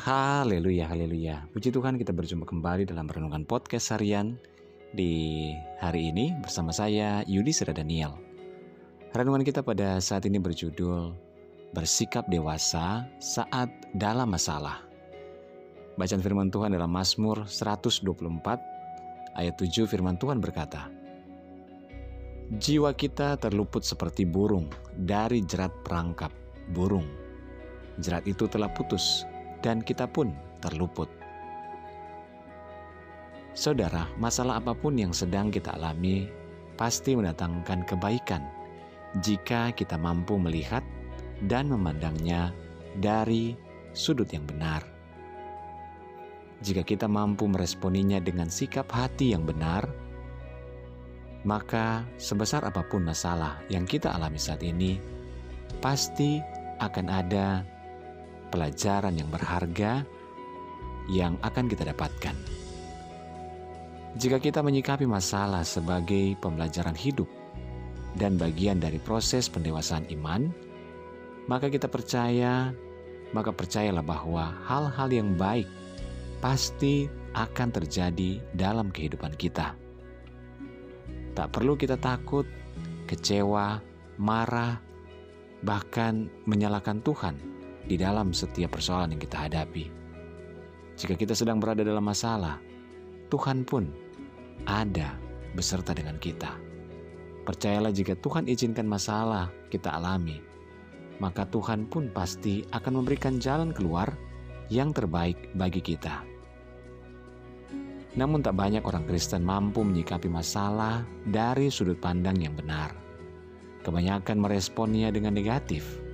Haleluya, haleluya. Puji Tuhan kita berjumpa kembali dalam renungan podcast harian di hari ini bersama saya Yudi Sera Daniel. Renungan kita pada saat ini berjudul Bersikap Dewasa Saat Dalam Masalah. Bacaan firman Tuhan dalam Mazmur 124 ayat 7 firman Tuhan berkata, Jiwa kita terluput seperti burung dari jerat perangkap burung. Jerat itu telah putus dan kita pun terluput. Saudara, masalah apa pun yang sedang kita alami pasti mendatangkan kebaikan jika kita mampu melihat dan memandangnya dari sudut yang benar. Jika kita mampu meresponinya dengan sikap hati yang benar, maka sebesar apa pun masalah yang kita alami saat ini, pasti akan ada pelajaran yang berharga yang akan kita dapatkan. Jika kita menyikapi masalah sebagai pembelajaran hidup dan bagian dari proses pendewasaan iman, maka kita percaya, maka percayalah bahwa hal-hal yang baik pasti akan terjadi dalam kehidupan kita. Tak perlu kita takut, kecewa, marah, bahkan menyalahkan Tuhan di dalam setiap persoalan yang kita hadapi. Jika kita sedang berada dalam masalah, Tuhan pun ada beserta dengan kita. Percayalah jika Tuhan izinkan masalah kita alami, maka Tuhan pun pasti akan memberikan jalan keluar yang terbaik bagi kita. Namun tak banyak orang Kristen mampu menyikapi masalah dari sudut pandang yang benar. Kebanyakan meresponnya dengan negatif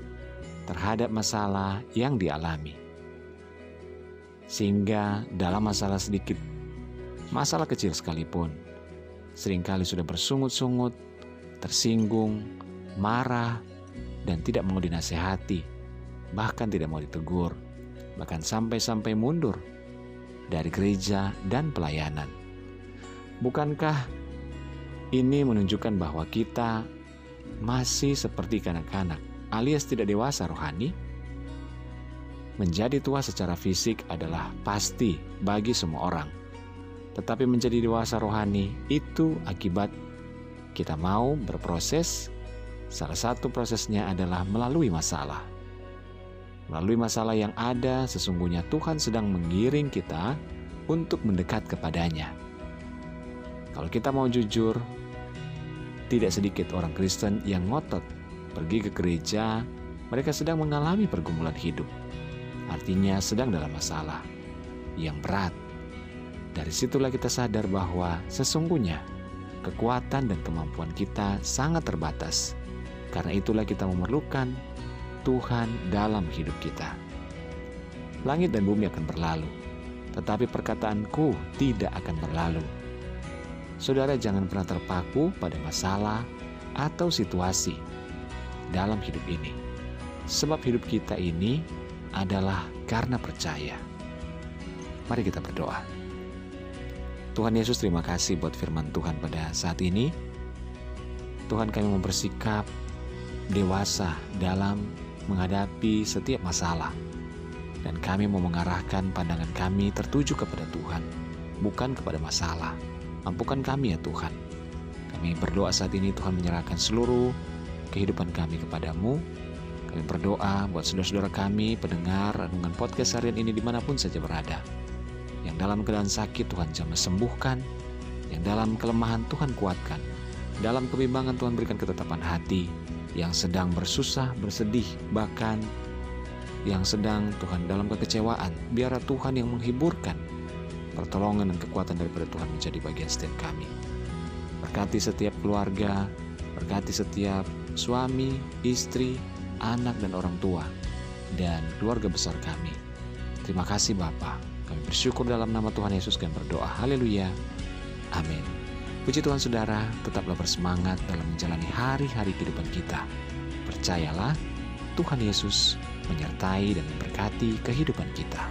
terhadap masalah yang dialami. Sehingga dalam masalah sedikit, masalah kecil sekalipun, sering kali sudah bersungut-sungut, tersinggung, marah, dan tidak mau dinasehati, bahkan tidak mau ditegur, bahkan sampai-sampai mundur dari gereja dan pelayanan. Bukankah ini menunjukkan bahwa kita masih seperti kanak-kanak alias tidak dewasa rohani? Menjadi tua secara fisik adalah pasti bagi semua orang. Tetapi menjadi dewasa rohani itu akibat kita mau berproses. Salah satu prosesnya adalah melalui masalah. Melalui masalah yang ada, sesungguhnya Tuhan sedang mengiring kita untuk mendekat kepadanya. Kalau kita mau jujur, tidak sedikit orang Kristen yang ngotot pergi ke gereja, mereka sedang mengalami pergumulan hidup. Artinya sedang dalam masalah yang berat. Dari situlah kita sadar bahwa sesungguhnya kekuatan dan kemampuan kita sangat terbatas. Karena itulah kita memerlukan Tuhan dalam hidup kita. Langit dan bumi akan berlalu, tetapi perkataanku tidak akan berlalu. Saudara jangan pernah terpaku pada masalah atau situasi dalam hidup ini. Sebab hidup kita ini adalah karena percaya. Mari kita berdoa. Tuhan Yesus terima kasih buat firman Tuhan pada saat ini. Tuhan kami mau bersikap dewasa dalam menghadapi setiap masalah. Dan kami mau mengarahkan pandangan kami tertuju kepada Tuhan, bukan kepada masalah. Mampukan kami ya Tuhan. Kami berdoa saat ini Tuhan menyerahkan seluruh kehidupan kami kepadamu. Kami berdoa buat saudara-saudara kami, pendengar renungan podcast harian ini di mana pun saja berada. Yang dalam keadaan sakit Tuhan jamah sembuhkan, yang dalam kelemahan Tuhan kuatkan, dalam kebimbangan Tuhan berikan ketetapan hati, yang sedang bersusah, bersedih, bahkan yang sedang Tuhan dalam kekecewaan, biarlah Tuhan yang menghiburkan pertolongan dan kekuatan daripada Tuhan menjadi bagian setiap kami. Berkati setiap keluarga, berkati setiap suami, istri, anak dan orang tua, dan keluarga besar kami. Terima kasih Bapa. Kami bersyukur dalam nama Tuhan Yesus dan berdoa. Haleluya. Amin. Puji Tuhan saudara, tetaplah bersemangat dalam menjalani hari-hari kehidupan kita. Percayalah, Tuhan Yesus menyertai dan memberkati kehidupan kita.